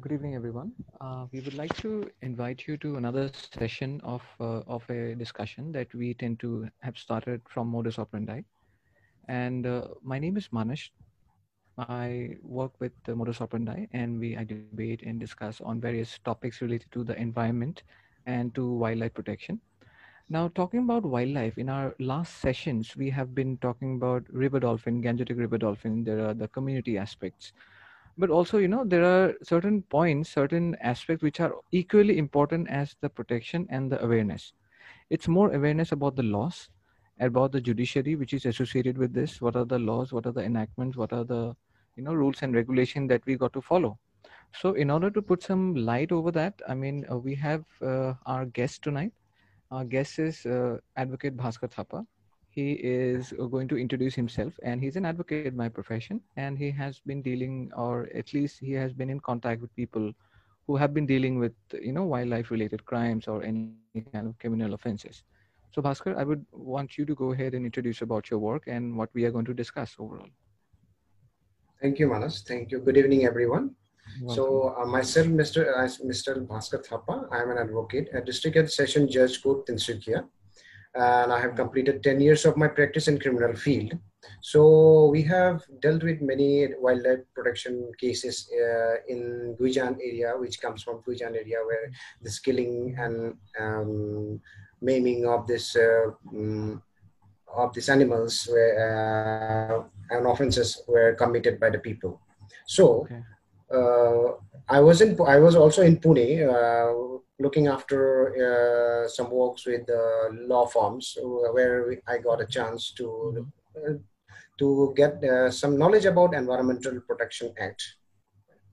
good evening, everyone. Uh, we would like to invite you to another session of uh, of a discussion that we tend to have started from modus operandi. And uh, my name is Manish. I work with the modus operandi, and we I debate and discuss on various topics related to the environment and to wildlife protection. Now, talking about wildlife, in our last sessions, we have been talking about river dolphin, Gangetic river dolphin. There are the community aspects but also you know there are certain points certain aspects which are equally important as the protection and the awareness. It's more awareness about the laws about the judiciary which is associated with this. What are the laws? What are the enactments? What are the you know rules and regulation that we got to follow? So in order to put some light over that i mean uh, we have uh, our guest tonight. Our guest is uh, advocate bhaskar thapa he is going to introduce himself and he's an advocate by profession and he has been dealing or at least he has been in contact with people who have been dealing with you know wildlife related crimes or any kind of criminal offenses. So bhaskar i would want you to go ahead and introduce about your work and what we are going to discuss overall. Thank you manas. Thank you. Good evening everyone. So uh, myself mr uh, mr bhaskar thapa i am an advocate a district and session judge court tinsukia and I have completed 10 years of my practice in criminal field. So we have dealt with many wildlife protection cases uh, in Guijan area, which comes from Guijan area where the killing and um, maiming of this uh, um, of these animals were, uh, and offenses were committed by the people. So okay. Uh, I was in I was also in Pune uh, looking after uh, some works with uh, law firms where I got a chance to uh, to get uh, some knowledge about Environmental Protection Act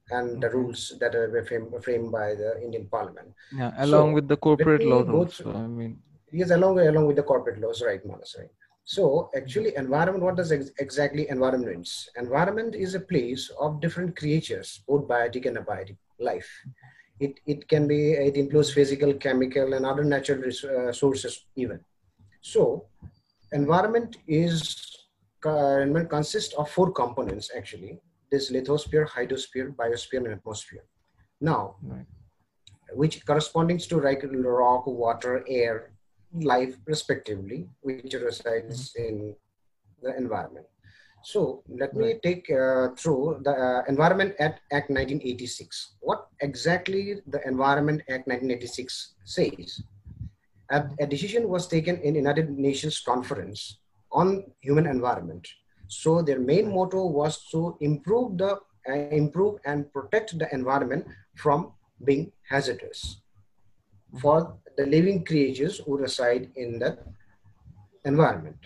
and the rules that are framed, framed by the Indian Parliament. Yeah, along so, with the corporate laws. Also, I mean, yes, along along with the corporate laws, right, Manas, right. So actually, environment. What does ex- exactly environment means? Environment is a place of different creatures, both biotic and abiotic life it, it can be it includes physical chemical and other natural resources even so environment is uh, environment consists of four components actually this lithosphere hydrosphere biosphere and atmosphere now right. which corresponds to like rock water air life respectively which resides mm-hmm. in the environment so let me take uh, through the uh, Environment Act, Act 1986. What exactly the Environment Act 1986 says? A, a, decision was taken in United Nations conference on human environment. So their main motto was to improve the uh, improve and protect the environment from being hazardous for the living creatures who reside in the environment.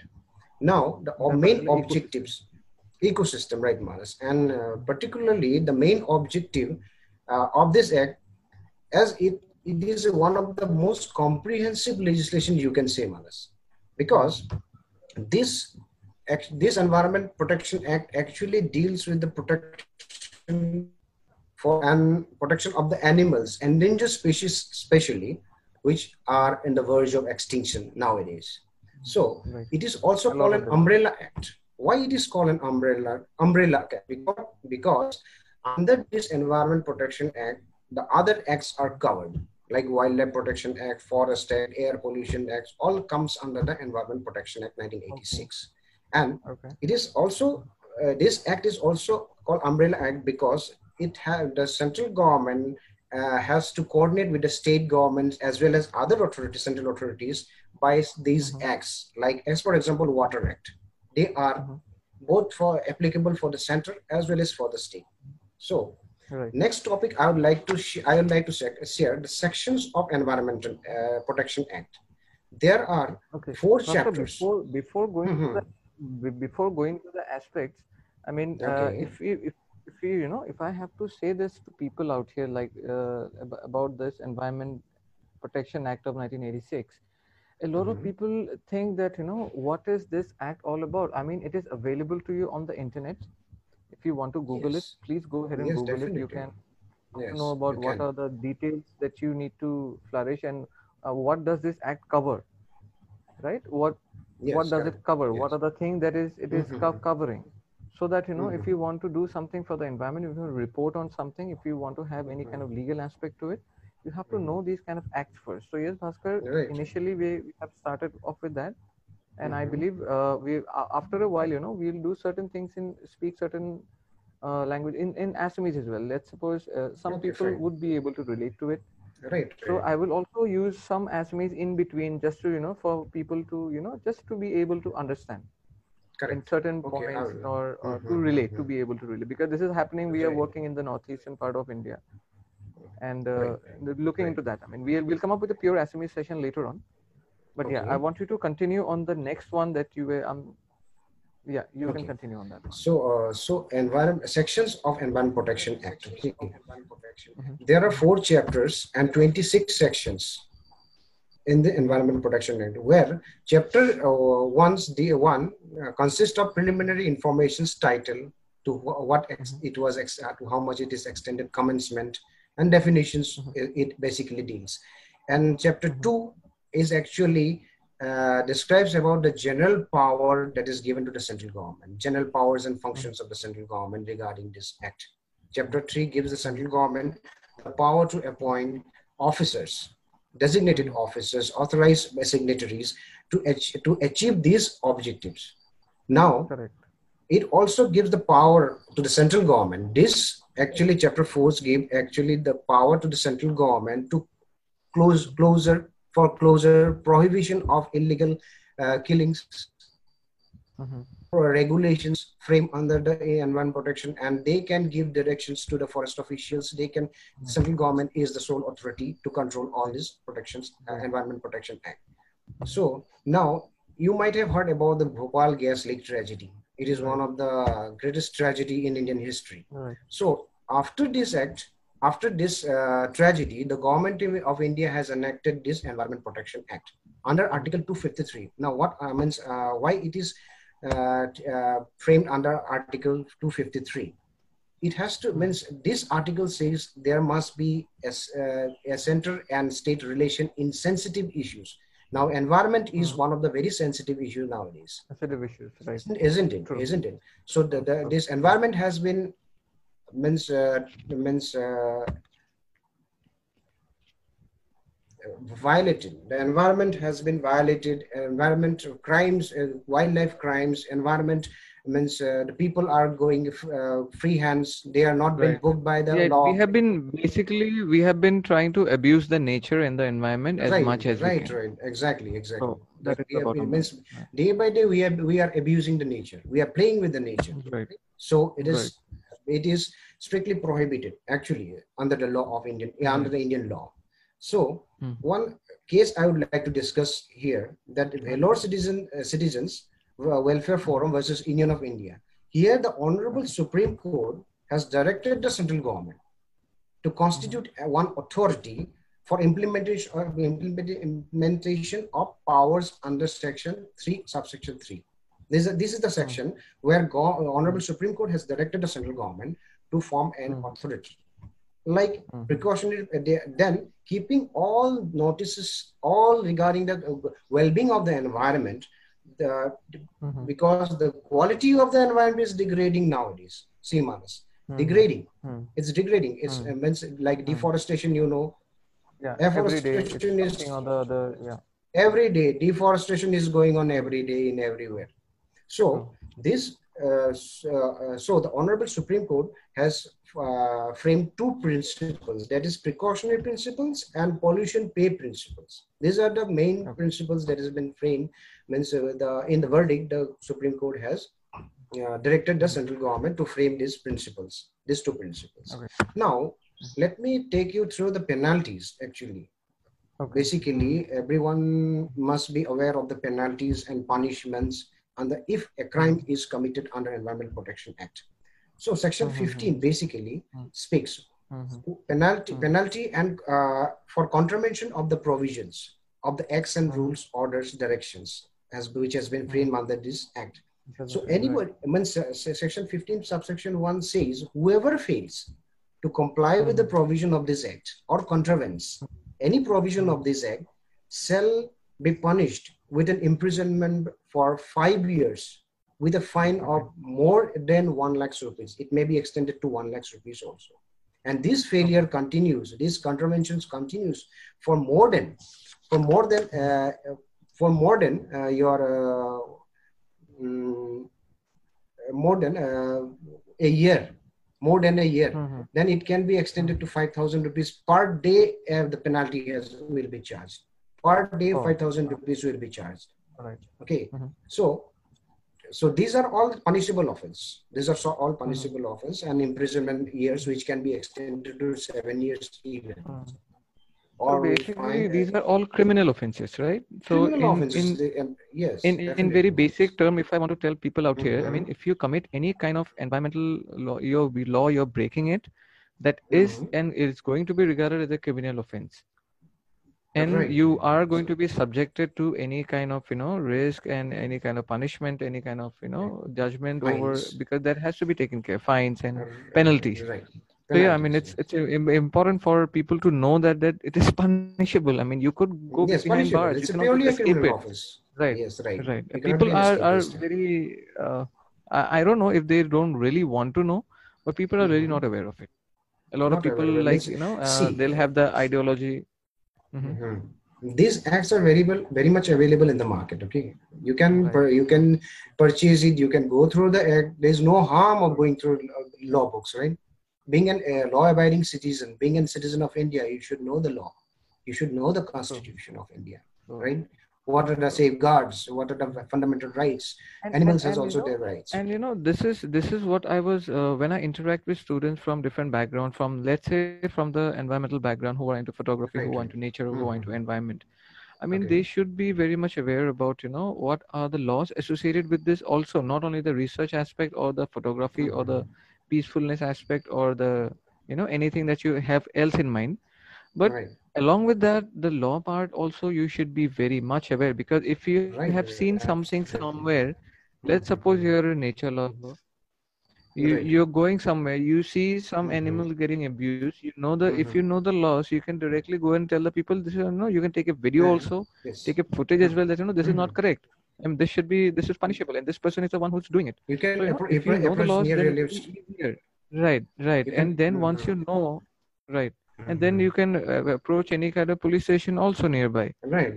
Now, the main objectives ecosystem, right, Manas? And uh, particularly the main objective uh, of this act, as it, it is one of the most comprehensive legislation you can say, Manas, because this this Environment Protection Act actually deals with the protection for and protection of the animals, endangered species, especially, which are in the verge of extinction nowadays. So right. it is also called an umbrella act why it is called an umbrella umbrella because, because under this environment protection act the other acts are covered like wildlife protection act forest act air pollution act all comes under the environment protection act 1986 okay. and okay. it is also uh, this act is also called umbrella act because it has the central government uh, has to coordinate with the state governments as well as other authorities central authorities by these mm-hmm. acts like as for example water act they are mm-hmm. both for applicable for the center as well as for the state. So right. next topic I would like to sh- I would like to share the sections of Environmental uh, Protection Act. There are okay. four so chapters. Before, before going mm-hmm. to the before going to the aspects, I mean, uh, okay. uh, if you if if you you know if I have to say this to people out here like uh, about this Environment Protection Act of 1986 a lot mm-hmm. of people think that you know what is this act all about i mean it is available to you on the internet if you want to google yes. it please go ahead and yes, google definitely. it you can yes, know about what can. are the details that you need to flourish and uh, what does this act cover right what what does it cover what are the things that is it is mm-hmm. covering so that you know mm-hmm. if you want to do something for the environment if you report on something if you want to have any kind of legal aspect to it you have to mm-hmm. know these kind of acts first so yes bhaskar right. initially we have started off with that and mm-hmm. i believe uh, we after a while you know we'll do certain things in speak certain uh, language in in assamese as well let's suppose uh, some people right. would be able to relate to it right so i will also use some assamese in between just to you know for people to you know just to be able to understand Correct. in certain okay, points or, or mm-hmm, to relate mm-hmm. to be able to relate because this is happening we right. are working in the northeastern part of india and uh, right. looking right. into that i mean we'll, we'll come up with a pure assamese session later on but okay. yeah i want you to continue on the next one that you were um yeah you okay. can continue on that so uh, so environment sections of environment protection act okay. mm-hmm. there are four chapters and 26 sections in the Environment Protection Act, where Chapter uh, 1's D1 uh, consists of preliminary information's title to what ex- mm-hmm. it was, ex- uh, to how much it is extended, commencement, and definitions it, basically deals. And Chapter. 2 is actually uh, describes about the general power that is given to the central government, general powers and functions of the central government regarding this act. Chapter 3 gives the central government the power to appoint officers designated officers authorized by signatories to, ach- to achieve these objectives. Now, Correct. it also gives the power to the central government. This actually, chapter 4 gave actually the power to the central government to close closer for closer prohibition of illegal uh, killings. Mm-hmm. Regulations frame under the environment protection and they can give directions to the forest officials. They can the central government is the sole authority to control all these protections uh, environment protection act. So now you might have heard about the bhopal gas leak tragedy it is one of the greatest tragedy in indian history right. so after this act after this uh, tragedy the government of india has enacted this environment protection act under article 253 now what uh, means uh, why it is uh, uh, framed under Article 253. It has to means this article says there must be a, uh, a center and state relation in sensitive issues. Now, environment is mm. one of the very sensitive issues nowadays. Sensitive issues, right? Isn't it? True. Isn't it? So the, the, this environment has been means uh, means uh, violated. The environment has been violated. Environment crimes, uh, wildlife crimes, environment means uh, the people are going uh, free hands. They are not right. being booked by the yeah, law. We have been basically we have been trying to abuse the nature and the environment as right, much as right, we can. right, exactly, exactly. So that is been, means day by day we are we are abusing the nature. We are playing with the nature. Right. So it is it is strictly prohibited actually under the law of Indian under the Indian law. So mm. one case I would like to discuss here that Vellore citizen uh, citizens welfare forum versus Union of India. Here, the Honorable Supreme Court has directed the central government to constitute mm. one authority for implementation of implementation of powers under Section Three, subsection Three. This is, this is the section where Go- Honorable Supreme Court has directed the central government to form an mm. authority like mm-hmm. precautionary uh, then keeping all notices all regarding the uh, well-being of the environment the, mm-hmm. because the quality of the environment is degrading nowadays see manas mm-hmm. degrading mm-hmm. it's degrading it's mm-hmm. means like mm-hmm. deforestation you know yeah deforestation is the, the, yeah. every day deforestation is going on every day in everywhere so this uh, uh, so the honorable supreme court has uh, framed two principles that is precautionary principles and pollution pay principles these are the main okay. principles that has been framed means uh, the in the verdict the supreme court has uh, directed the central government to frame these principles these two principles okay. now let me take you through the penalties actually okay. basically everyone must be aware of the penalties and punishments and the, if a crime is committed under Environmental Protection Act. So Section mm-hmm. 15 basically mm-hmm. speaks mm-hmm. penalty mm-hmm. penalty and uh, for contravention of the provisions of the acts and mm-hmm. rules, orders, directions, as which has been framed under this act. So anybody, right. uh, Section 15 subsection 1 says whoever fails to comply with the provision of this act or contravenes any provision of this act shall be punished with an imprisonment for five years with a fine of more than 1 lakh rupees. It may be extended to 1 lakh rupees also. And this failure continues, these contraventions continues for more than, for more than, uh, for more than uh, your, um, more than uh, a year, more than a year, mm-hmm. then it can be extended to 5,000 rupees per day. Uh, the penalty has, will be charged per day. Oh. 5,000 rupees will be charged. Right. Okay. Mm-hmm. So so these are all punishable offense these are all hmm. punishable mm. offense and imprisonment years which can be extended to seven years even mm. Or basically these are all criminal offenses right so criminal in, offenses, in, um, yes in, in very basic term if i want to tell people out mm-hmm. here i mean mm-hmm. if you commit any kind of environmental law your law you're breaking it that is mm-hmm. and is going to be regarded as a criminal offense and right. you are going to be subjected to any kind of you know risk and any kind of punishment any kind of you know judgment fines. over because that has to be taken care fines and penalties right so yeah i mean it's it's important for people to know that that it is punishable i mean you could go yes, behind bars it's you purely a criminal office right yes right right people are are very uh, I, I don't know if they don't really want to know but people are really mm-hmm. not aware of it a lot not of people like you know uh, See, they'll have the ideology Mm-hmm. Mm-hmm. These acts are very well, very much available in the market. Okay, you can right. per, you can purchase it. You can go through the act. There's no harm of going through law books, right? Being an uh, law-abiding citizen, being a citizen of India, you should know the law. You should know the Constitution of India, right? what are the safeguards what are the fundamental rights and, animals and, has and, also know, their rights and you know this is this is what i was uh, when i interact with students from different background from let's say from the environmental background who are into photography right. who are into nature mm-hmm. who are into environment i mean okay. they should be very much aware about you know what are the laws associated with this also not only the research aspect or the photography mm-hmm. or the mm-hmm. Peacefulness aspect or the you know anything that you have else in mind but right along with that the law part also you should be very much aware because if you right, have seen something somewhere let's suppose you're a nature lover you right. you're going somewhere you see some mm-hmm. animal getting abused you know the mm-hmm. if you mm-hmm. know the laws you can directly go and tell the people this is no you can take a video also yes. take a footage as well that you know this mm-hmm. is not mm-hmm. correct and this should be this is punishable and this person is the one who's doing it. You can so, you know, if you know the laws then right right. And then once you know right. And then you can uh, approach any kind of police station also nearby. Right.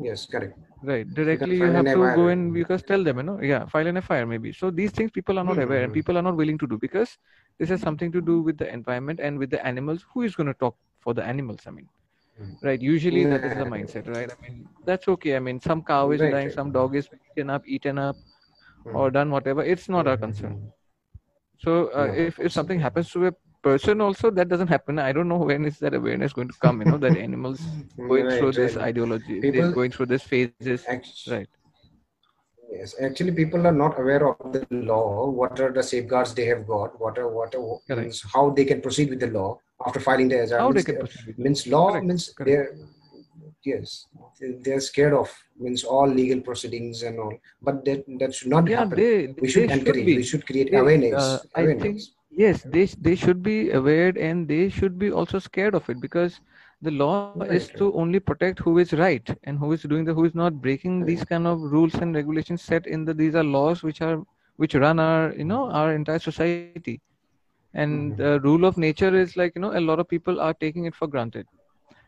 Yes correct. Right. Directly you, you have to go and because tell them you know yeah file an fir maybe. So these things people are not mm-hmm. aware and people are not willing to do because this has something to do with the environment and with the animals. Who is going to talk for the animals i mean? mm-hmm. Right usually that is the mindset right? I mean that's okay. I mean some cow is right, dying right. some dog is eaten up eaten up mm-hmm. or done whatever. It's not our concern. So uh, yeah. if, if something happens to a person also that doesn't happen. I don't know when is that awareness going to come you know that animals going right, through this ideology people, going through this phases. Right yes actually people are not aware of the law what are the safeguards they have got what are what are, means how they can proceed with the law after filing the how they can proceed means law Correct. means Correct. they're yes they're scared of means all legal proceedings and all but that that should not yeah, happen they, we should encourage we should create they, awareness, uh, awareness. i think yes they they should be aware and they should be also scared of it because the law is to only protect who is right and who is doing the who is not breaking these kind of rules and regulations set in the these are laws which are which run our you know our entire society and mm-hmm. the rule of nature is like you know a lot of people are taking it for granted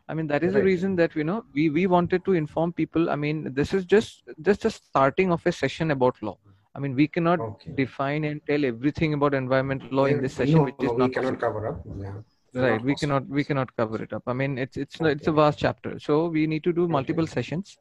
i mean that is right. the reason that you know we we wanted to inform people i mean this is just just a starting of a session about law I mean, we cannot okay. define and tell everything about environmental law in this session, no, which is no, not we cannot possible. cover up. Yeah. Right, we cannot we cannot cover it up. I mean, it's it's okay. it's a vast chapter, so we need to do multiple okay. sessions.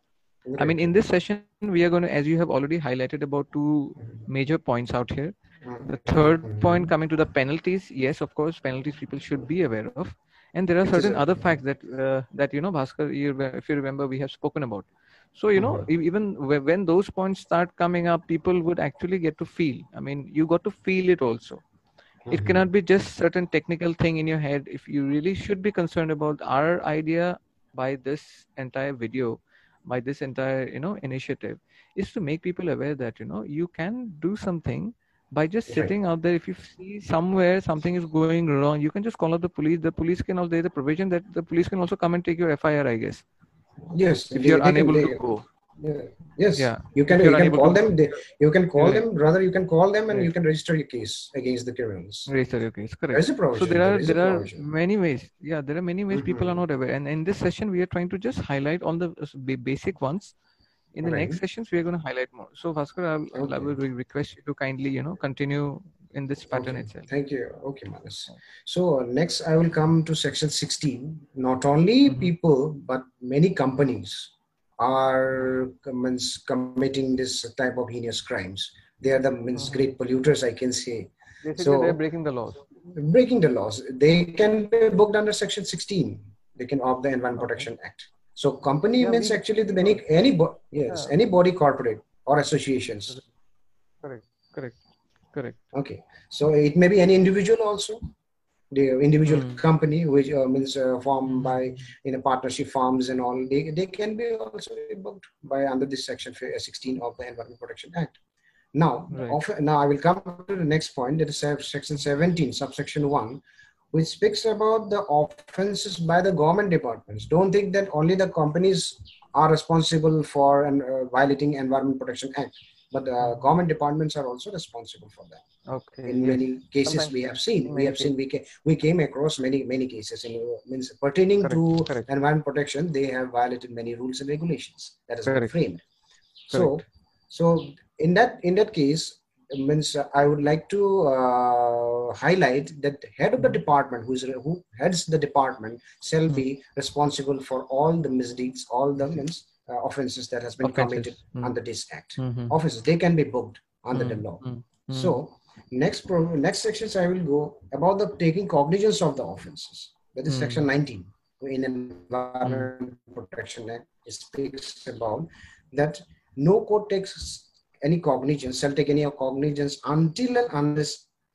I mean, in this session, we are going to, as you have already highlighted, about two major points out here. Mm-hmm. The 3rd mm-hmm. point coming to the penalties. Yes, of course, penalties people should be aware of, and there are certain other facts that uh, that you know, Bhaskar, you, if you remember, we have spoken about so you know mm-hmm. even when those points start coming up people would actually get to feel i mean you got to feel it also mm-hmm. it cannot be just certain technical thing in your head if you really should be concerned about our idea by this entire video by this entire you know initiative is to make people aware that you know you can do something by just sitting right. out there if you see somewhere something is going wrong you can just call up the police the police can also there's a provision that the police can also come and take your fir i guess Yes, if you're unable to go. Yeah. Yes. Yeah. You can you can call them. They, you can call Right. them. Rather, you can call them and Right. you can register your case against the criminals. Register your case. Correct. is a provision. So there are a there are many ways. Yeah, there are many ways people are Mhm. not aware. And in this session, we are trying to just highlight all the uh, basic ones. In the next sessions, we are going to highlight more. So Bhaskar, I'll, I'll- I will request you to kindly, you know, continue in this pattern Okay. itself. Thank you. Okay, Manas. So next, I will come to section 16. Not only Mhm. people, but many companies are means, committing this type of heinous crimes. They are the means, Mhm. great polluters, I can say. Basically, So- they're breaking the laws. Breaking the laws. They can be booked under section 16. They can of the Environment Okay. Protection Act. So company Yeah, means we- actually the many any yes Yeah. any body corporate or associations. Correct. Correct. Correct. Okay, so it may be any individual also, the individual Hmm. company which uh, means uh, formed Mhm. by in a partnership farms and all. They, they can be also booked by under this section uh, 16 of the Environment Protection Act. Now, Right. of- now I will come to the next point. That is section 17, subsection one, which speaks about the offenses by the government departments. Don't think that only the companies are responsible for and uh, violating Environment Protection Act, but uh, government departments are also responsible for that Okay. in many cases Sometimes we have seen we have seen we came, we came across many many cases in means pertaining Correct, to correct. environment protection they have violated many rules and regulations that is Correct. framed so so in that in that case means uh, i would like to uh, highlight that the head of the department who is who heads the department shall be responsible for all the misdeeds all the means uh, offenses that has been committed Offenses. Mm. under this act Mhm. offenses they can be booked under the Mm, law mm, mm. so next pro- next sections I will go about the taking cognizance of the offences. That is Hmm. section 19 in Environment Protection Act. It speaks about that no court takes any cognizance, shall take any cognizance until and unless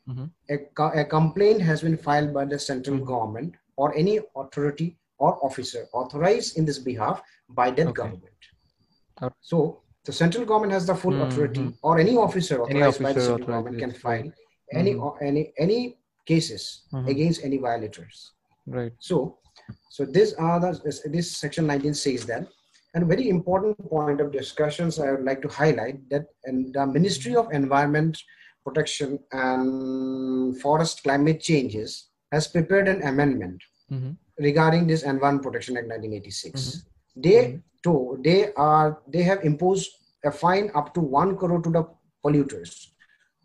Mhm. a, co- a complaint has been filed by the central government or any authority or officer authorized in this behalf by that Okay. government. Okay. So the central government has the full Mhm. authority, or any officer Any authorized by the central government can file right. any or any any cases Mhm. against any violators. Right. So, so this are the this section 19 says that. And very important point of discussions I would like to highlight that and the Ministry of Environment Protection and Forest Climate Changes has prepared an amendment Mhm. Regarding this Environment Protection Act 1986. Mhm. They Mhm. too they are they have imposed a fine up to one crore to the polluters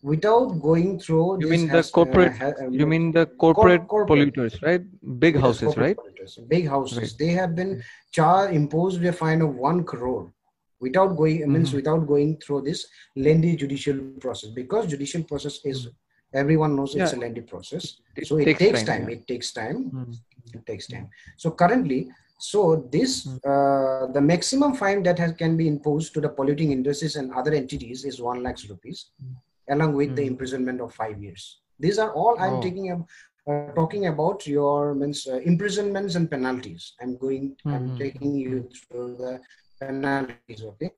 without going through. You mean the has- uh, corporate? ha- um, You mean the corporate corporate. polluters, right? Big Yes, houses, right? polluters, Big houses. Right. They have been charged, imposed a fine of one crore without going, means Mhm. without going through this lengthy judicial process because judicial process is, everyone knows it's a lengthy process. It so it takes takes, time, time. yeah. It takes time. Mhm. It takes time. So currently, so this, Mm. uh, the maximum fine that has, can be imposed to the polluting industries and other entities is one lakh rupees, Mm. along with the Mm. imprisonment of five years. These are all I'm Oh. taking up uh, talking about your means uh, imprisonments and penalties. I'm going. I'm Mhm. taking you through the penalties. Okay.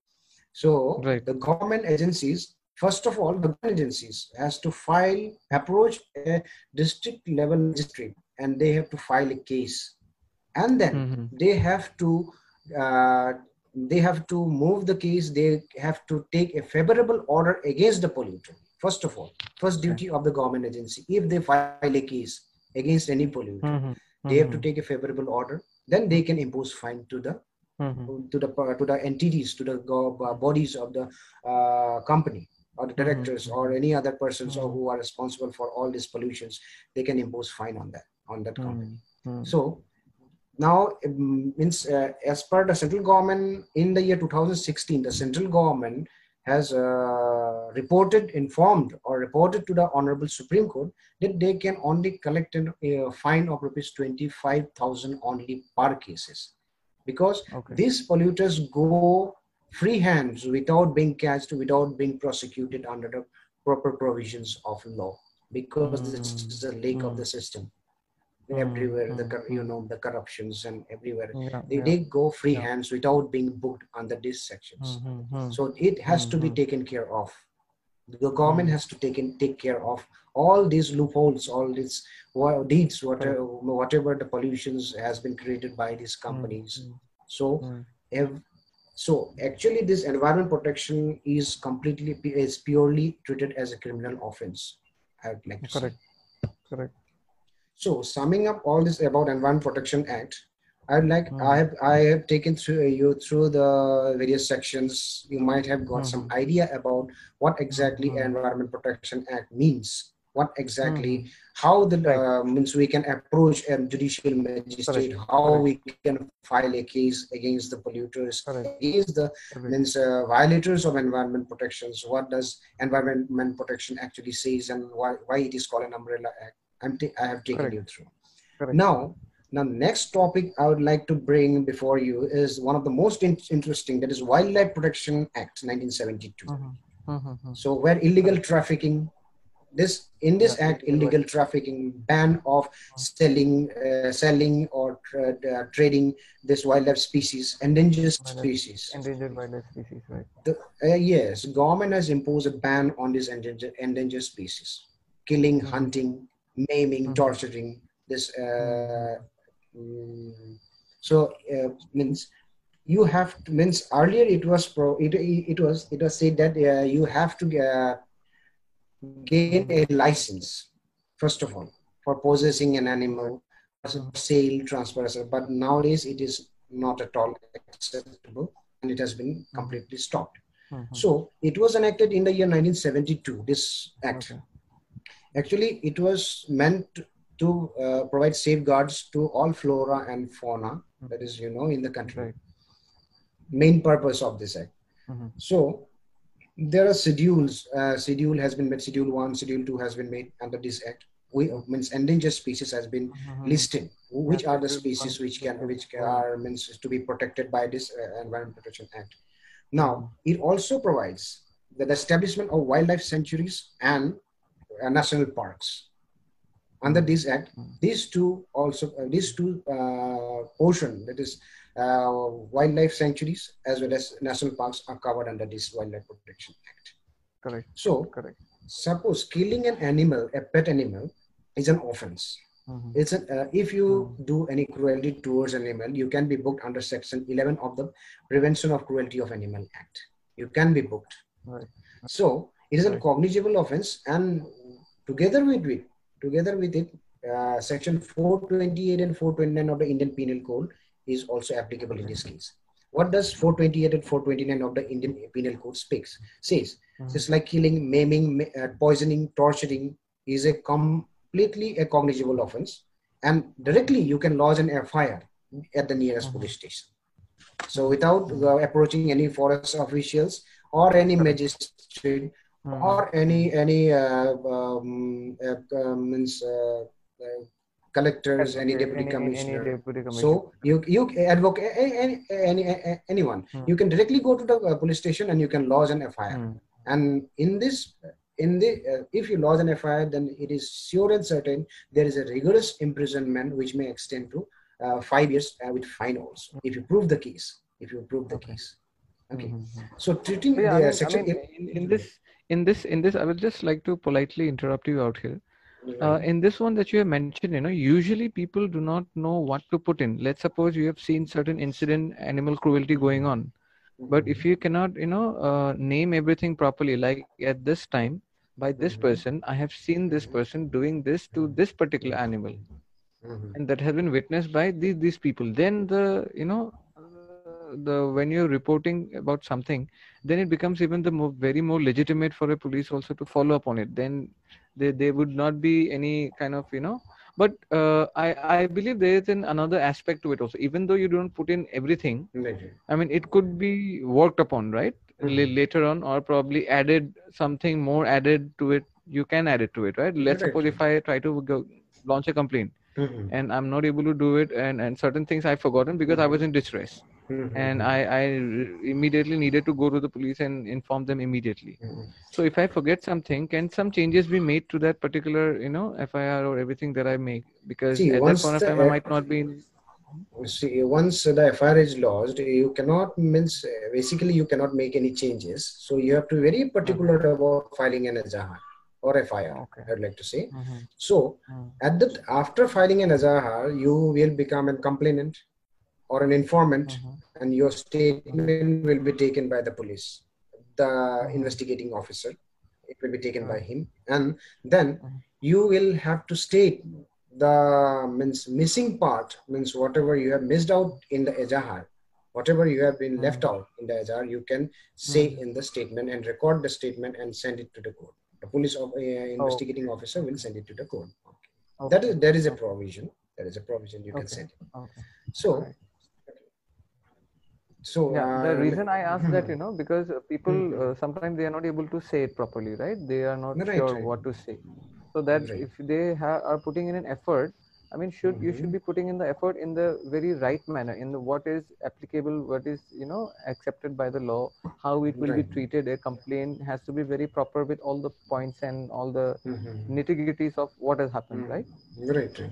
So Right. the government agencies, first of all, the government agencies has to file approach a district level magistrate, and they have to file a case, and then Mhm. they have to. Uh, they have to move the case. They have to take a favorable order against the polluter. First of all, first duty of the government agency, if they file a case against any polluter, Mhm. they have to Mhm. take a favorable order. Then they can impose fine to the Mhm. to the to the entities, to the uh, bodies of the uh, company or the directors Mhm. or any other persons or Mhm. who are responsible for all these pollutions. They can impose fine on that on that company. Mhm. So now um, means uh, as per the central government in the year 2016 the central government has uh, reported informed or reported to the honorable supreme court that they can only collect a fine of rupees 25000 only per cases because Okay. these polluters go free hands without being catched without being prosecuted under the proper provisions of law because this Mm. is the lake of Mm. the system Everywhere the mm, cor- you know the corruptions and everywhere Yeah, they, yeah. they go free yeah. hands without being booked under these sections Mhm, mhm. so it has to be Mhm. taken care of the government has to take in, take care of all these loopholes all these wa- deeds whatever whatever the pollutions has been created by these companies Mm, so mm. ev- So actually, this environment protection is completely is purely treated as a criminal offense. I would like to Correct. say. Correct. So summing up all this about Environment Protection Act, I'd like Mhm. I have I have taken through you through the various sections. You might have got some idea about what exactly Mhm. Environment Protection Act means. What exactly how the uh, means we can approach a judicial magistrate, Correct. how Correct. we can file a case against the polluters, Correct. against the means uh, violators of environment protections. What does environment protection actually says, and why why it is called an umbrella act? I'm ta- I have taken Correct. you through. Correct. Now, now next topic I would like to bring before you is one of the most in- interesting. That is Wildlife Protection Act, 1972. Mhm. Mhm. Mhm. So where illegal trafficking, this in this Yeah, act, illegal trafficking, ban of selling, uh, selling or tra- uh, trading this wildlife species, endangered species. Endangered wildlife species, right? Uh, yes, government has imposed a ban on this endangered, endangered species, killing, Mhm. hunting, maiming, Mhm. torturing. This uh, mm, so uh, means you have to, means earlier it was pro it, it was it was said that uh, you have to uh, gain a license first of all for possessing an animal sale transfer but nowadays it is not at all acceptable and it has been completely stopped Mhm. so it was enacted in the year 1972 this act Okay. Actually it was meant to uh, provide safeguards to all flora and fauna that is you know in the country Right. main purpose of this act Mhm. so there are schedules uh, schedule has been made schedule 1 schedule 2 has been made under this act we means endangered species has been Mhm. listed which are the species which can which two. are means to be protected by this uh, environment protection act now it also provides the establishment of wildlife sanctuaries and uh, national parks under this act these two also uh, these two uh, portion that is uh, wildlife sanctuaries as well as national parks are covered under this wildlife protection act Correct. so Correct. suppose killing an animal a pet animal is an offense Mhm. it's an, uh, if you do any cruelty towards an animal you can be booked under section 11 of the prevention of cruelty of animal act you can be booked Right. so it is a cognizable offense and together with it together with it uh, section 428 and 429 of the indian penal code is also applicable in this case what does 428 and 429 of the indian penal code speaks says Mhm. just like killing maiming ma- uh, poisoning torturing is a completely a cognizable offense and directly you can lodge an fir at the nearest Mhm. police station so without uh, approaching any forest officials or any magistrate Mhm. or any any uh, um, uh, uh, means uh, uh, collectors any deputy any- commissioner Any deputy commissioner. so you you advocate any, any, any anyone Hmm. you can directly go to the uh, police station and you can lodge an fir Mhm. and in this in the uh, if you lodge an fir then it is sure and certain there is a rigorous imprisonment which may extend to uh, five years uh, with fine also if you prove the case if you prove the Okay. case okay Mhm. so treating yeah, the I mean, I section mean, in, in this in this in this i will just like to politely interrupt you out here. Uh, in this one that you have mentioned you know usually people do not know what to put in. Let's suppose you have seen certain incident animal cruelty going on. But if you cannot you know uh, name everything properly like at this time by this Mhm. person i have seen this person doing this to this particular animal. Mhm. and that has been witnessed by these these people. Then the you know the when you're reporting about something then it becomes even the more, very more legitimate for a police also to follow up on it. Then there, there would not be any kind of you know. But uh, i i believe there is an another aspect to it also. Even though you don't put in everything Right. i mean it could be worked upon right? Mhm. later on or probably added something more added to it you can add it to it right? Let's Right, suppose if i try to go launch a complaint Mhm. and i'm not able to do it and and certain things i've forgotten because i was in distress Mhm. and i i immediately needed to go to the police and inform them immediately Mhm. so if i forget something can some changes be made to that particular you know fir or everything that i make because See, at that point of time i might not be in see once the FIR is lodged, you cannot means uh, basically you cannot make any changes. So you have to be very particular about filing an Ejahar or FIR. Okay. I'd like to say. Mhm. So Mhm. at that after filing an Ejahar, you will become a complainant. Or an informant mm-hmm. and your statement will be taken by the police the mm-hmm. investigating officer it will be taken by him and then mm-hmm. you will have to state the means missing part means whatever you have missed out in the ejahar whatever you have been left out in the ejahar you can say in the statement and record the statement and send it to the court the police of, uh, investigating oh. officer will send it to the court okay. That is there is a provision there is a provision you okay. can send okay. so right. So yeah uh, the reason i ask that you know because people mm-hmm. uh, sometimes they are not able to say it properly right they are not right, sure right. what to say so that right. if they ha- are putting in an effort i mean should mm-hmm. you should be putting in the effort in the very right manner in the what is applicable what is you know accepted by the law how it will right. be treated a complaint has to be very proper with all the points and all the mm-hmm. nitty-gritties of what has happened mm-hmm. right right.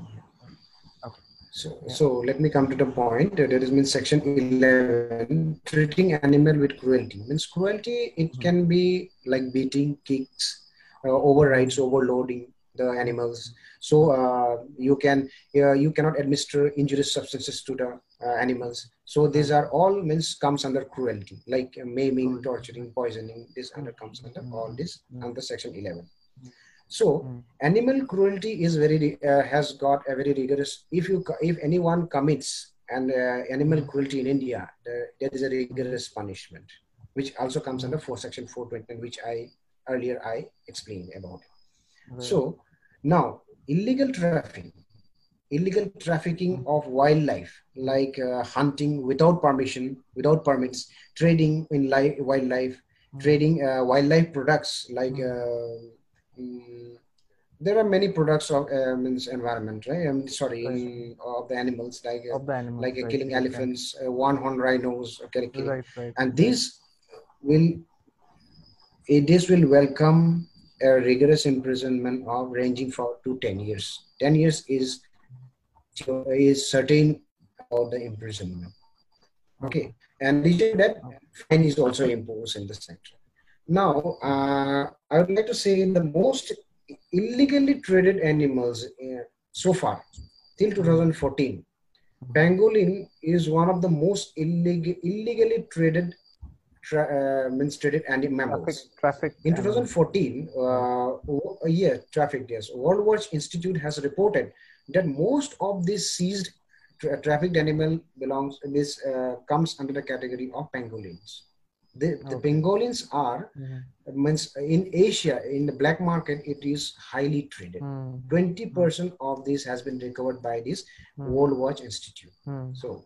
So, yeah. so let me come to the point. There is means section 11, treating animal with cruelty. Means cruelty, it mm-hmm. can be like beating, kicks, uh, overrides, overloading the animals. So uh, you can uh, you cannot administer injurious substances to the animals. So these are all means comes under cruelty, like maiming, torturing, poisoning. This under comes under all this under section 11 so animal cruelty is very uh, has got a very rigorous if you if anyone commits an uh, animal cruelty in india there is a rigorous punishment which also comes under 4 section 420 which i earlier I explained about. Right. So now illegal trafficking, illegal trafficking mm-hmm. of wildlife like uh, hunting without permission, without permits, trading in li- wildlife, mm-hmm. trading uh, wildlife products like. Mm-hmm. Uh, mm, there are many products of uh, means environment, right? I'm sorry, right. Of the animals like uh, the animals, like right. killing elephants, uh, one horn rhinos, okay, right, right, and these will this will welcome a rigorous imprisonment of ranging for to 10 years. 10 years is is certain about the imprisonment. Okay, and this that fine is also imposed in the center. Now, uh, I would like to say the most illegally traded animals uh, so far till 2014, pangolin is one of the most illeg- illegally traded tra- uh, means traded animals. Traffic. traffic in 2014, uh, yeah, traffic. Yes, World Watch Institute has reported that most of these seized tra- trafficked animal belongs this uh, comes under the category of pangolins. The, the okay. pangolins are mm-hmm. means in Asia in the black market it is highly traded. Mm-hmm. 20% of this has been recovered by this mm-hmm. World Watch Institute. Hmm. So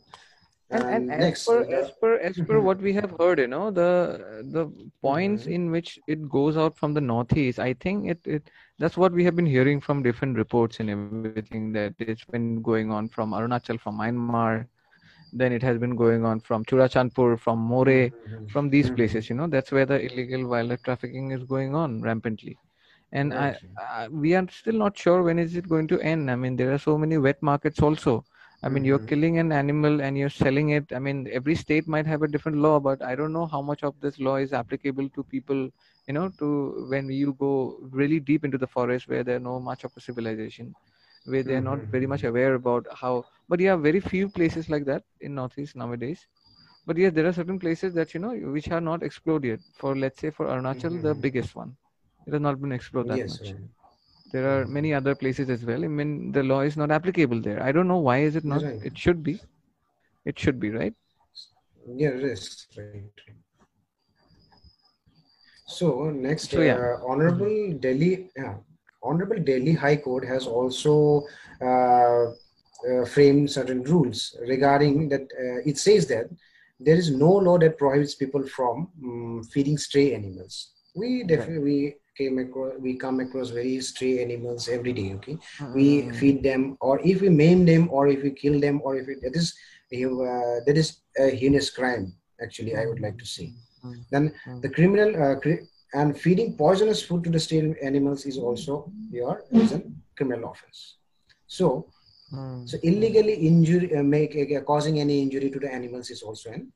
and, and, and as per as per as per what we have heard you know the the points mm-hmm. in which it goes out from the northeast i think it, it that's what we have been hearing from different reports and everything that it's been going on from arunachal from myanmar then it has been going on from churachandpur from more mm-hmm. from these mm-hmm. places you know that's where the illegal wildlife trafficking is going on rampantly and I, I, we are still not sure when is it going to end i mean there are so many wet markets also I mean, mm-hmm. you're killing an animal and you're selling it. I mean, every state might have a different law, but I don't know how much of this law is applicable to people, you know, to when you go really deep into the forest where there's no much of a civilization, where they're mm-hmm. not very much aware about how. But yeah, very few places like that in Northeast nowadays. But yes, there are certain places that, you know, which are not explored yet. For, let's say, for Arunachal, mm-hmm. the biggest one. It has not been explored that yes, much. Right there are many other places as well i mean the law is not applicable there i don't know why is it not right. it should be it should be right yeah it is right so next so, yeah. uh, honorable delhi yeah, honorable delhi high court has also uh, uh, framed certain rules regarding that uh, it says that there is no law that prohibits people from um, feeding stray animals. We definitely we came across we come across very stray animals every day okay? Mm-hmm. we feed them or if we maim them or if we kill them or if it, that is uh, that is a heinous crime actually i would like to say. Mm-hmm. then the criminal uh, cri- and feeding poisonous food to the stray animals is also your is a criminal offense. So mm-hmm. so illegally injury uh, make uh, causing any injury to the animals is also an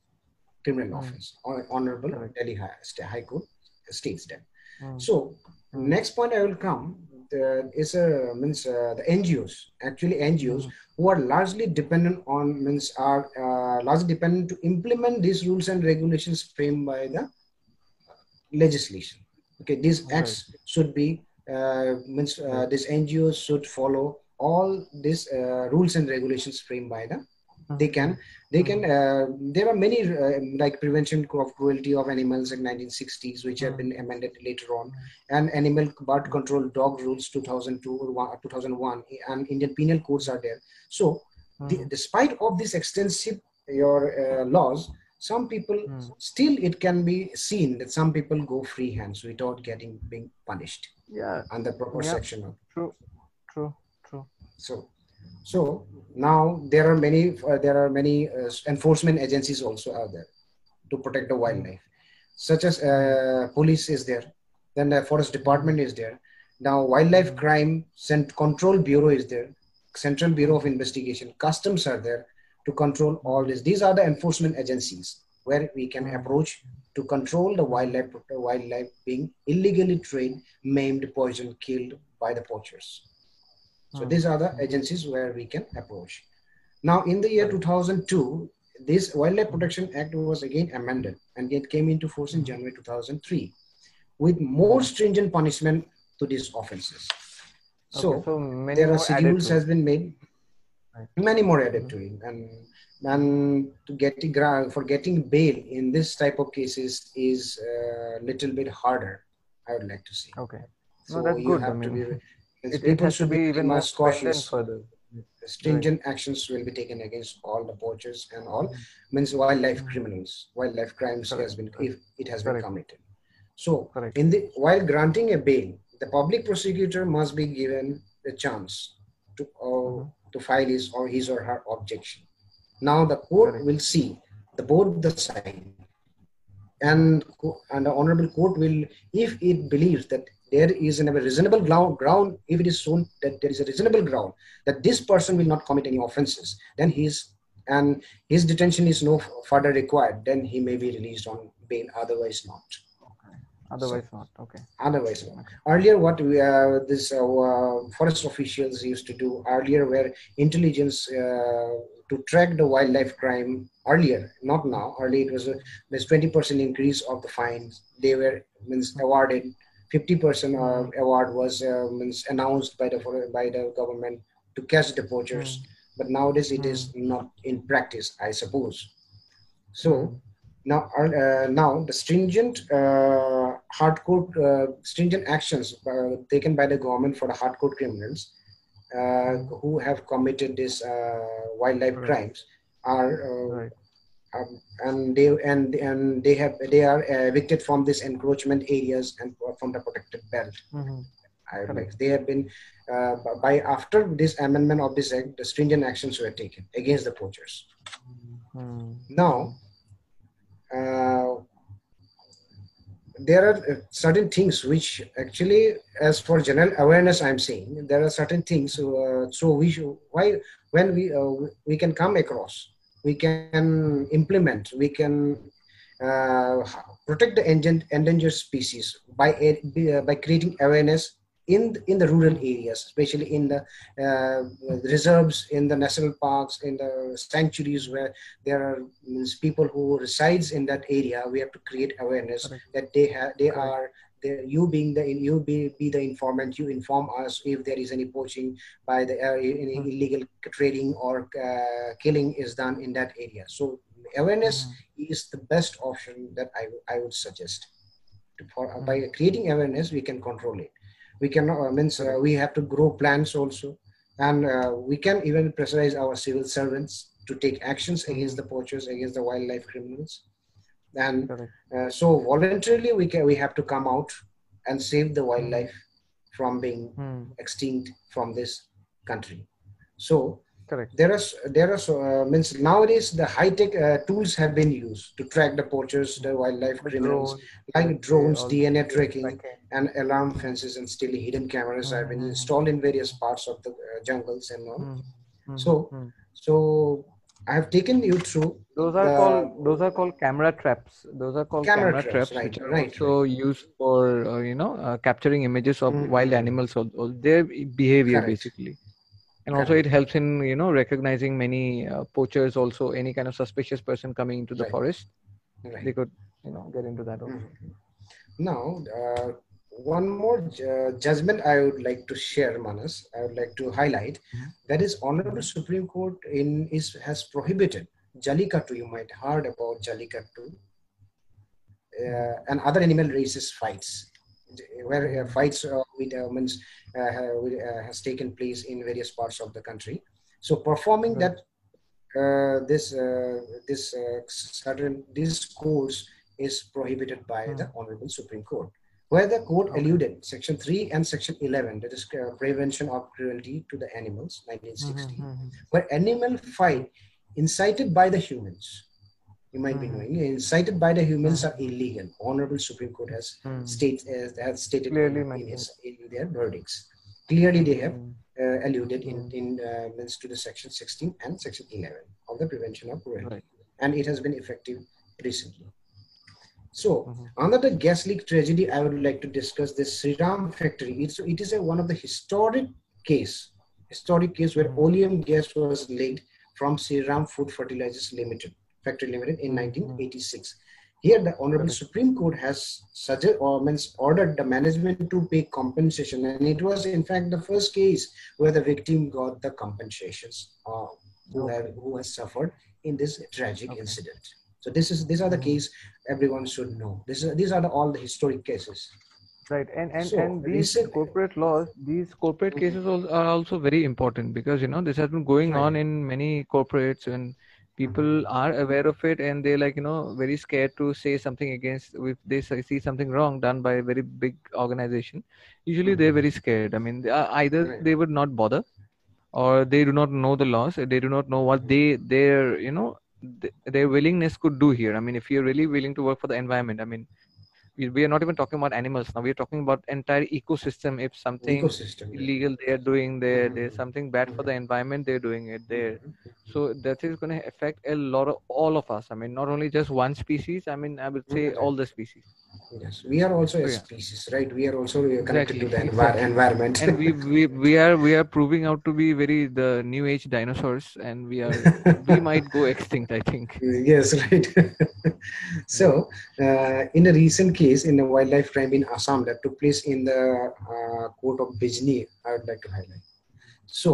criminal mm. offense honorable delhi high, high court states that Hmm. So hmm. next point I will come the, is a means uh, the NGOs actually NGOs who are largely dependent on means are uh, uh, largely dependent to implement these rules and regulations framed by the legislation. Okay, these acts right. should be uh, means uh, these NGOs should follow all these uh, rules and regulations framed by the. They can they can uh, there are many uh, like prevention of cruelty of animals in 1960s which have been amended later on. And animal birth control dog rules 2002 or 2001 and indian penal codes are there. So the, despite of this extensive your uh, laws some people still it can be seen that some people go free hands without getting being punished. Yeah. Under proper yeah. section of true true true so so now there are many uh, there are many uh, enforcement agencies also out there to protect the wildlife, such as uh, police is there, then the forest department is there. Now wildlife crime cent- control bureau is there, Central Bureau of Investigation, customs are there to control all this. These are the enforcement agencies where we can approach to control the wildlife wildlife being illegally trained, maimed, poisoned, killed by the poachers. So hmm. these are the agencies where we can approach. Now, in the year 2002, this Wildlife Protection Act was again amended and it came into force in hmm. January 2003 with more hmm. stringent punishment to these offenses. So, okay, so there are schedules has been made, right. many more added to it, and and to get for getting bail in this type of cases is a little bit harder. I would like to say. Okay, so no, that's you good. have I mean, to be it, it has to be even more cautious. Further. Stringent right. actions will be taken against all the poachers and all mm-hmm. means wildlife mm-hmm. criminals, wildlife crimes Correct. has been if it has Correct. been committed. So Correct. in the while granting a bail, the public prosecutor must be given a chance to uh, mm-hmm. to file his or his or her objection. Now the court will see the both the side and and the honorable court will if it believes that there is a reasonable ground, ground if it is shown that there is a reasonable ground that this person will not commit any offenses then he's and his detention is no further required then he may be released on bail otherwise not. Okay. otherwise so, not okay. Otherwise not. Earlier what we uh, this uh, forest officials used to do earlier where intelligence uh, to track the wildlife crime earlier not now. Earlier it was a there's 20% increase of the fines. They were means awarded 50% uh, award was uh, announced by the by the government to catch the poachers mm. but nowadays it mm. is hmm. not in practice i suppose so mm. now uh, now the stringent uh, hardcore uh, stringent actions uh, taken by the government for the hardcore criminals uh, hmm. who have committed these wildlife right. crimes are right um, and they and and they have they are evicted from this encroachment areas and from the protected belt. Mm-hmm. Like they have been uh, by after this amendment of this act, the stringent actions were taken against the poachers. Mm-hmm. Now, uh, there are uh, certain things which actually, as for general awareness, I'm saying there are certain things. Uh, so we should, why when we uh, we can come across we can implement, we can uh, protect the endangered species by uh, by creating awareness in in the rural areas, especially in the uh, reserves, in the national parks, in the sanctuaries where there are people who resides in that area. We have to create awareness that they have they are you being the you be, be the informant you inform us if there is any poaching by the uh, any mm. illegal trading or uh, killing is done in that area so awareness mm. is the best option that i, I would suggest for mm. by creating awareness we can control it we can uh, means uh, we have to grow plants also and uh, we can even pressurize our civil servants to take actions against the poachers against the wildlife criminals and uh, so voluntarily we can we have to come out and save the wildlife from being hmm. extinct from this country so Correct. There are there are uh, means nowadays the high tech uh, tools have been used to track the poachers, the wildlife the criminals, like drones, DNA tracking, okay. and alarm fences and still hidden cameras mm-hmm. have been hmm, hmm. installed in various parts of the uh, jungles and all. Mm-hmm. So so I have taken you through. Those are the, called those are called camera traps. Those are called camera, camera traps, traps, right, which are right, also right. used for uh, you know uh, capturing images of mm-hmm. wild animals or, or their behavior Correct. basically. and also it helps in you know recognizing many uh, poachers also any kind of suspicious person coming into the forest they could you know get into that also Mhm. Now, uh, one more uh, judgment I would like to share, Manas. I would like to highlight Mhm. that is Honorable Supreme Court in is has prohibited Jallikattu. You might heard about Jallikattu uh, and other animal races fights, where uh, fights uh, with uh, means uh, uh, has taken place in various parts of the country. So performing Right. that uh, this uh, this uh, certain this course is prohibited by the Honorable Supreme Court, where the court Okay. alluded Section 3 and Section 11, that is Prevention of Cruelty to the Animals, 1960, Mhm, where animal fight incited by the humans, you might be Mhm. knowing, incited by the humans are illegal. Honorable Supreme Court has mhm, state uh, has stated Clearly in, his, in their verdicts. Clearly, they have mhm. uh, alluded in, Mm. in uh, to the section 16 and section 11 of the prevention of cruelty Right. and it has been effective recently so Mhm. under the gas leak tragedy i would like to discuss this Sriram factory it's, it is a, one of the historic case historic case where Mhm. oleum gas was leaked from Sriram food fertilizers limited factory limited in Mhm. 1986 here the honorable supreme court has suggest or means ordered the management to pay compensation and it was in fact the first case where the victim got the compensations uh, who have who has suffered in this tragic Okay. incident so this is these are the Mhm. case everyone should know this is, these are the, all the historic cases right and and So, and these recent- corporate laws these corporate cases are also very important because you know this has been going Right. on in many corporates and people are aware of it and they're like you know very scared to say something against if they see something wrong done by a very big organization usually they're Mhm. very scared i mean they are, either Right. they would not bother or they do not know the laws they do not know what Mhm. they their you know th- their willingness could do here i mean if you're really willing to work for the environment i mean we, we are not even talking about animals now we're talking about entire ecosystem if something ecosystem yeah. illegal they're doing there Mhm. there's something bad for Mhm. the environment they're doing it there Mhm. so that is going to affect a lot of all of us i mean not only just one species i mean i would say Mhm. all the species yes we are also a species right we are also uh, connected to the envi- exactly. environment and we, we we are we are proving out to be very the new age dinosaurs and we are we might go extinct i think yes right so uh, in a recent case in a wildlife crime in assam that took place in the uh, court of bijni i would like to highlight. So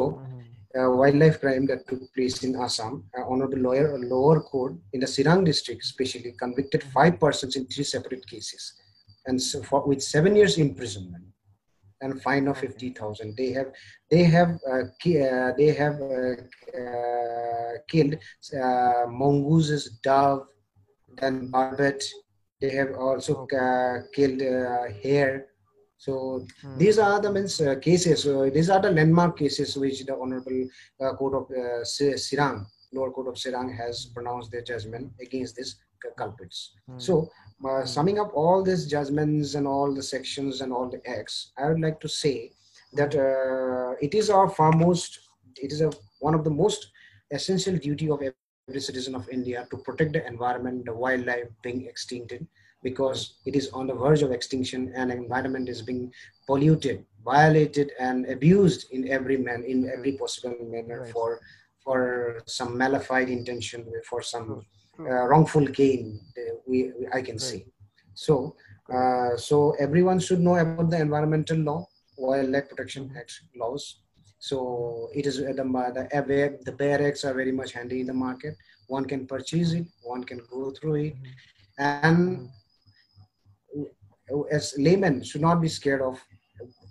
uh, wildlife crime that took place in assam uh, honorable lawyer lower court in the Chirang district especially convicted five persons in three separate cases. And so for, with seven years imprisonment and fine of 50000 they have they have uh, ki- uh, they have uh, uh, killed uh, mongooses dove then barbet they have also uh, killed uh, hare so Hmm. these are the means uh, cases so these are the landmark cases which the honorable uh, court of uh, Chirang lower court of Chirang has pronounced their judgment against these culprits Hmm. so uh, Hmm. summing up all these judgments and all the sections and all the acts i would like to say that uh, it is our foremost it is a, one of the most essential duty of every citizen of india to protect the environment the wildlife being extincted because it is on the verge of extinction and environment is being polluted violated and abused in every man in every possible manner Right. for for some mala fide intention for some uh, wrongful gain uh, we, we i can Right. say so uh, so everyone should know about the environmental law wildlife protection act laws so it is uh, the the the bare acts are very much handy in the market. One can purchase it one can go through it. And as laymen should not be scared of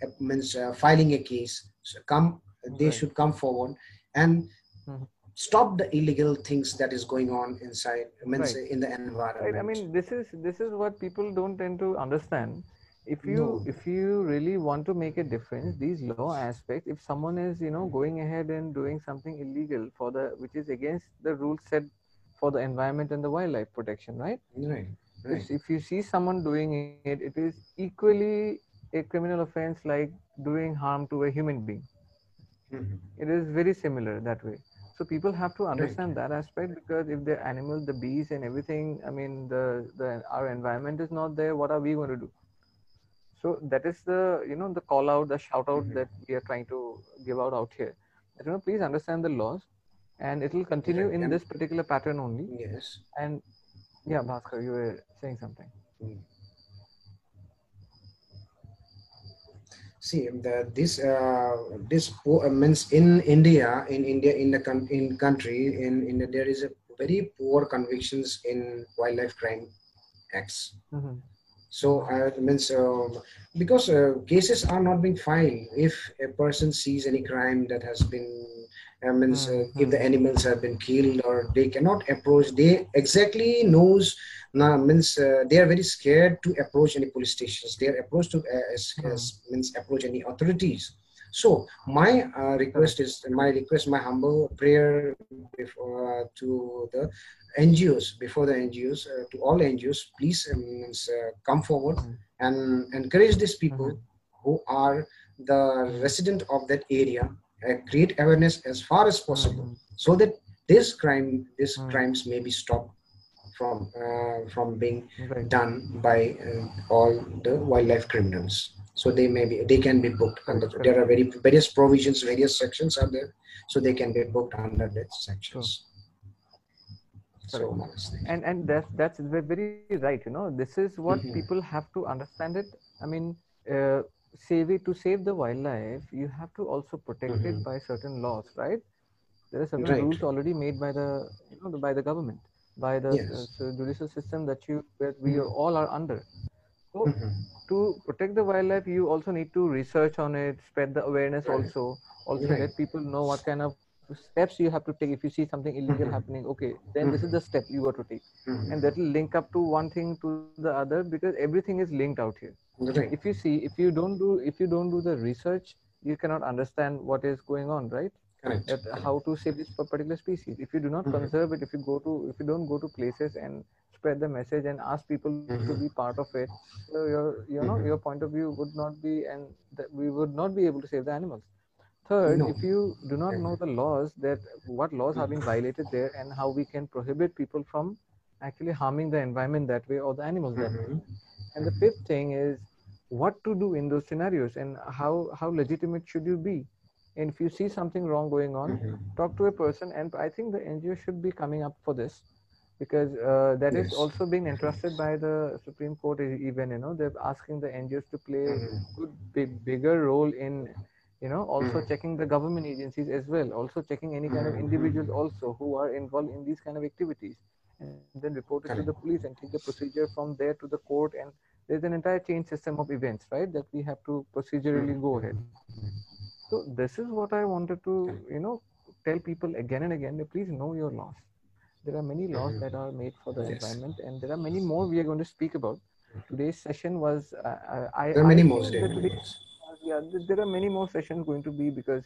uh, means uh, filing a case. So come they should come forward and Mhm. stop the illegal things that is going on inside means Right. in the environment. Right i mean this is this is what people don't tend to understand if you No. if you really want to make a difference these law aspects if someone is you know going ahead and doing something illegal for the which is against the rules set for the environment and the wildlife protection right? Right right. if, if you see someone doing it it is equally a criminal offense like doing harm to a human being. Mhm. it is very similar that way. So people have to understand that aspect because if the animal the bees and everything i mean the the our environment is not there what are we going to do so that is the you know the call out the shout out Mhm. that we are trying to give out out here you know please understand the laws and it will continue in And- this particular pattern only Yes. and yeah bhaskar you were saying something See, the, this uh, this po- uh, means in India, in India, in the con- in country, in India, there is a very poor convictions in wildlife crime acts. Mhm. So uh, means um, because uh, cases are not being filed. If a person sees any crime that has been, uh, means uh, if the animals have been killed or they cannot approach, they exactly knows. Now means uh, they are very scared to approach any police stations. They are approached to uh, as, as means approach any authorities. So my uh, request is my request, my humble prayer before, uh, to the NGOs, before the NGOs, uh, to all NGOs, please um, uh, come forward Mhm. and encourage these people Mhm. who are the resident of that area, uh, create awareness as far as possible, Mhm. so that this crime, these crimes may be stopped from uh, from being done by uh, all the wildlife criminals. So they may be they can be booked under. Correct, There are very various provisions, various sections are there, so they can be booked under that sections. So thank you. and and that's that's very right you know this is what Mhm. people have to understand it i mean uh, save it to save the wildlife you have to also protect it Mhm. by certain laws right there are certain Right. rules already made by the you know by the government by the Yes. uh, so judicial system that you that we Mhm. all are under so Mhm. to protect the wildlife you also need to research on it spread the awareness Right. also also Right. let people know what kind of steps you have to take if you see something illegal Mhm. happening okay then this is the step you got to take Mhm. and that will link up to one thing to the other because everything is linked out here Right. if you see if you don't do if you don't do the research you cannot understand what is going on right Correct. how to save this particular species if you do not Mhm. conserve it if you go to if you don't go to places and spread the message and ask people to Mhm. be part of it so your you know Mhm. your point of view would not be and that we would not be able to save the animals third No. if you do not know the laws that what laws are being violated there and how we can prohibit people from actually harming the environment that way or the animals that way Mhm. and the fifth thing is what to do in those scenarios and how how legitimate should you be and if you see something wrong going on Mhm. talk to a person and i think the ngo should be coming up for this because uh, that is Yes. also being entrusted by the supreme court even you know they're asking the ngos to play Mhm. good big, bigger role in you know also Mhm. checking the government agencies as well also checking any kind of Mhm. individuals also who are involved in these kind of activities and then report it to the police and take the procedure from there to the court and there's an entire chain system of events right that we have to procedurally go ahead so this is what i wanted to you know tell people again and again please know your laws there are many laws that are made for the Yes. environment and there are many more we are going to speak about. Today's session was uh, I, There are many I more. think there that are many today- yeah there are many more sessions going to be because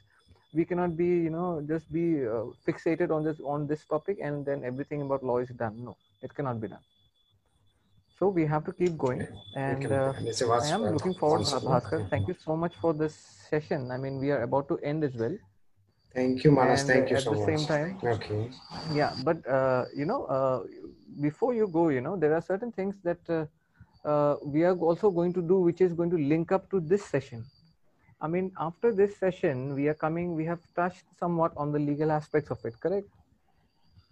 we cannot be you know just be uh, fixated on this on this topic and then everything about law is done. No it cannot be done. So we have to keep going and uh, and it's a i am looking forward bhaskar thank you so much for this session. I mean we are about to end as well Thank you, Manas. And, Thank you at so the much. same time, Okay. yeah but uh, you know uh, before you go you know there are certain things that uh, uh, we are also going to do which is going to link up to this session i mean after this session we are coming we have touched somewhat on the legal aspects of it correct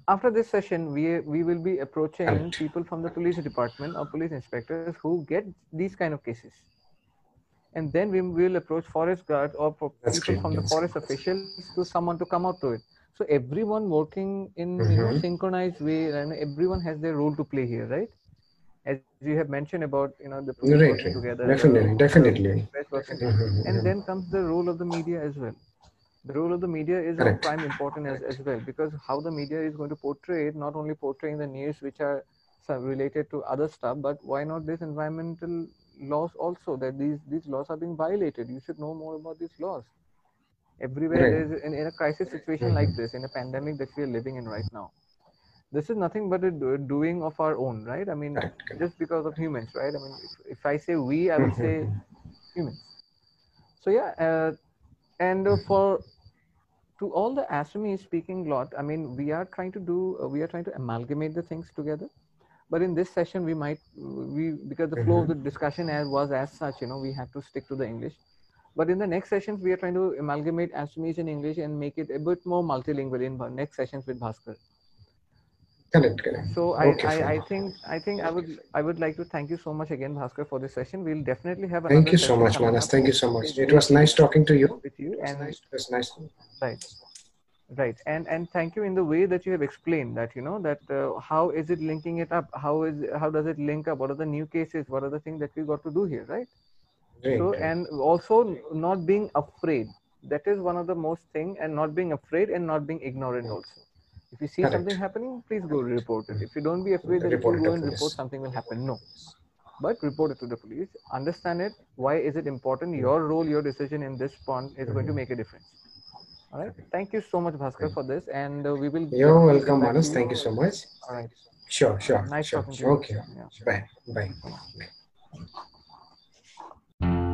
after this session we we will be approaching Correct. people from the police department or police inspectors who get these kind of cases and then we will approach forest guards or people from the forest officials to someone to come out to it. So everyone working in you know Mhm. synchronized way and everyone has their role to play here right? As you have mentioned about you know the Right, working right. together Definitely, definitely. Mm-hmm, and then comes the role of the media as well. The role of the media is of prime importance as, as well because how the media is going to portray it not only portraying the news which are related to other stuff but why not this environmental laws also that these these laws are being violated. You should know more about these laws. Everywhere Right. there's in, in a crisis situation like this in a pandemic that we are living in right now this is nothing but a do- doing of our own right? I mean just because of humans right? I mean if, if i say we i would say humans. So yeah uh, and uh, for to all the astronomy speaking lot i mean we are trying to do uh, we are trying to amalgamate the things together but in this session we might we because the flow of the discussion as was as such you know we had to stick to the english But in the next sessions, we are trying to amalgamate Assamese and English and make it a bit more multilingual in next sessions with Bhaskar. Correct, correct. So I, Okay, I. I think I think I would I would like to thank you so much again, Bhaskar, for this session. We'll definitely have Thank you so much, Manas. Thank you so much. It was nice talking to you. with you It was and nice. It was nice. right right. And and thank you in the way that you have explained that you know that uh, how is it linking it up? How is how does it link up? What are the new cases? What are the things that we got to do here? Right? Great. so and also not being afraid. That is one of the most thing and not being afraid and not being ignorant also. If you see Correct. something happening please go report it. If you don't be afraid that if Report you go and police. report something will happen no. But report it to the police. Understand it. Why is it important? Your role your decision in this pond is going to make a difference all right. Thank you so much, Bhaskar, for this. And uh, we will. You're welcome, Manas. You. Thank you so much. All right. Sure, sure. Nice sure. talking to you. Okay. Yeah. Bye. Bye. Bye.